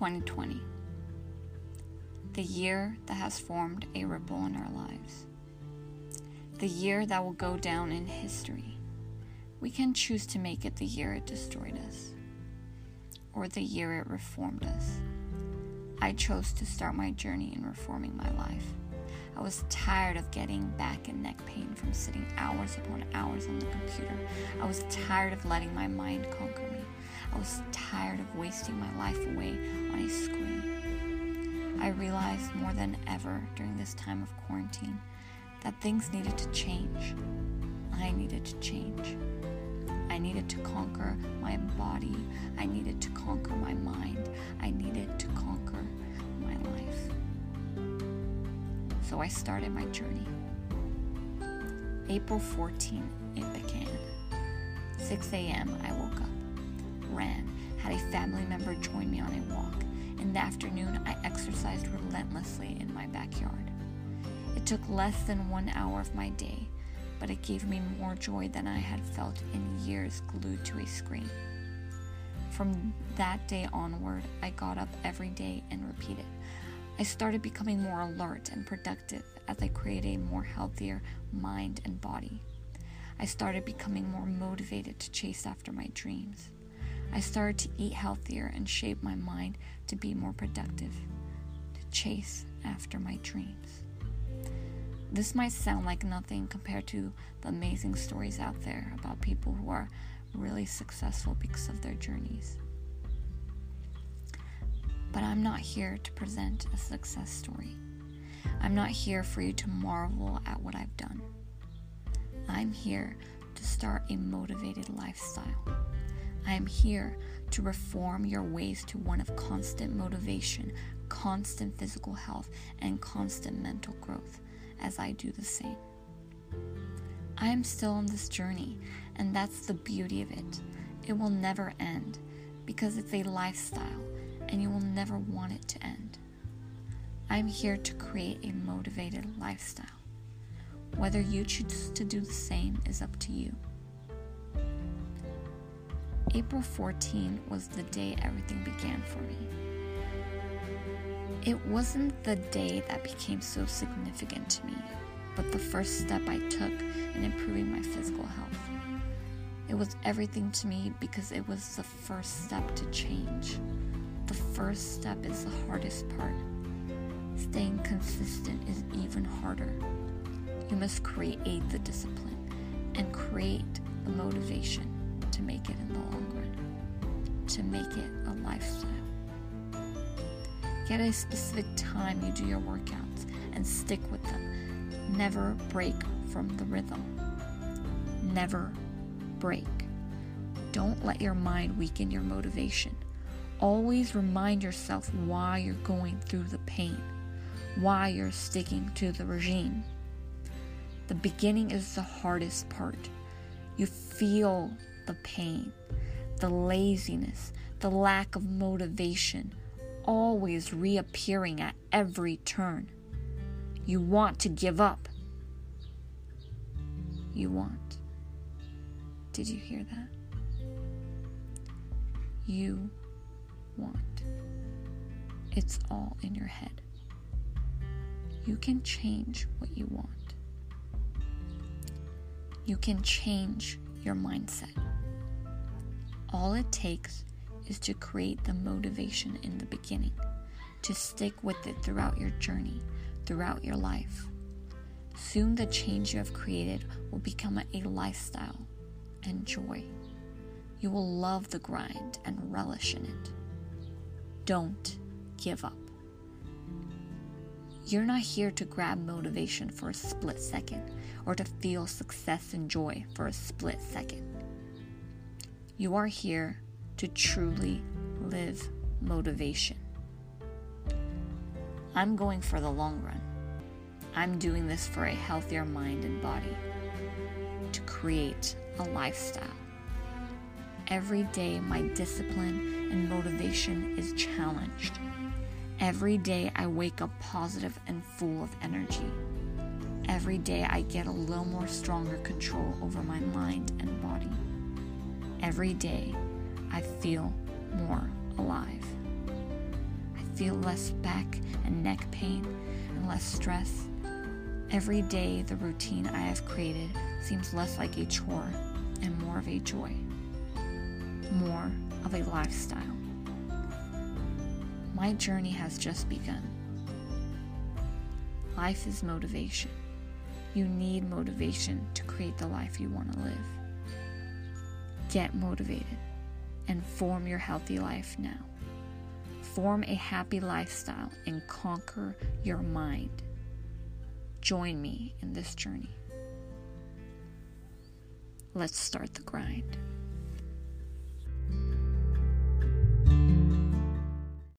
2020, the year that has formed a ripple in our lives, the year that will go down in history. We can choose to make it the year it destroyed us, or the year it reformed us. I chose to start my journey in reforming my life. I was tired of getting back and neck pain from sitting hours upon hours on the computer. I was tired of letting my mind conquer me. I was tired of wasting my life away on a screen. I realized more than ever during this time of quarantine that things needed to change. I needed to change. I needed to conquer my body. I needed to conquer my mind. I needed to conquer my life. So I started my journey. April 14, it began. 6 a.m., I woke up ran, had a family member join me on a walk. In the afternoon, I exercised relentlessly in my backyard. It took less than one hour of my day, but it gave me more joy than I had felt in years glued to a screen. From that day onward, I got up every day and repeated. I started becoming more alert and productive as I created a more healthier mind and body. I started becoming more motivated to chase after my dreams. I started to eat healthier and shape my mind to be more productive, to chase after my dreams. This might sound like nothing compared to the amazing stories out there about people who are really successful because of their journeys. But I'm not here to present a success story. I'm not here for you to marvel at what I've done. I'm here to start a motivated lifestyle I am here to reform your ways to one of constant motivation, constant physical health, and constant mental growth as I do the same. I am still on this journey, and that's the beauty of it. It will never end because it's a lifestyle and you will never want it to end. I'm here to create a motivated lifestyle. Whether you choose to do the same is up to you. April 14 was the day everything began for me. It wasn't the day that became so significant to me, but the first step I took in improving my physical health. It was everything to me because it was the first step to change. The first step is the hardest part. Staying consistent is even harder. You must create the discipline and create the motivation to make it in the long run, to make it a lifestyle. Get a specific time you do your workouts and stick with them. Never break from the rhythm. Never break. Don't let your mind weaken your motivation. Always remind yourself why you're going through the pain, why you're sticking to the regime. The beginning is the hardest part. You feel the pain, the laziness, the lack of motivation, always reappearing at every turn. You want to give up. You want. Did you hear that? You want. It's all in your head. You can change what you want. You can change your mindset. All it takes is to create the motivation in the beginning, to stick with it throughout your journey, throughout your life. Soon the change you have created will become a lifestyle and joy. You will love the grind and relish in it. Don't give up. You're not here to grab motivation for a split second or to feel success and joy for a split second. You are here to truly live motivation. I'm going for the long run. I'm doing this for a healthier mind and body, to create a lifestyle. Every day, my discipline and motivation is challenged. Every day, I wake up positive and full of energy. Every day, I get a little more stronger control over my mind and body. Every day, I feel more alive. I feel less back and neck pain and less stress. Every day, the routine I have created seems less like a chore and more of a joy, more of a lifestyle. My journey has just begun. Life is motivation. You need motivation to create the life you want to live. Get motivated and form your healthy life now. Form a happy lifestyle and conquer your mind. Join me in this journey. Let's start the grind.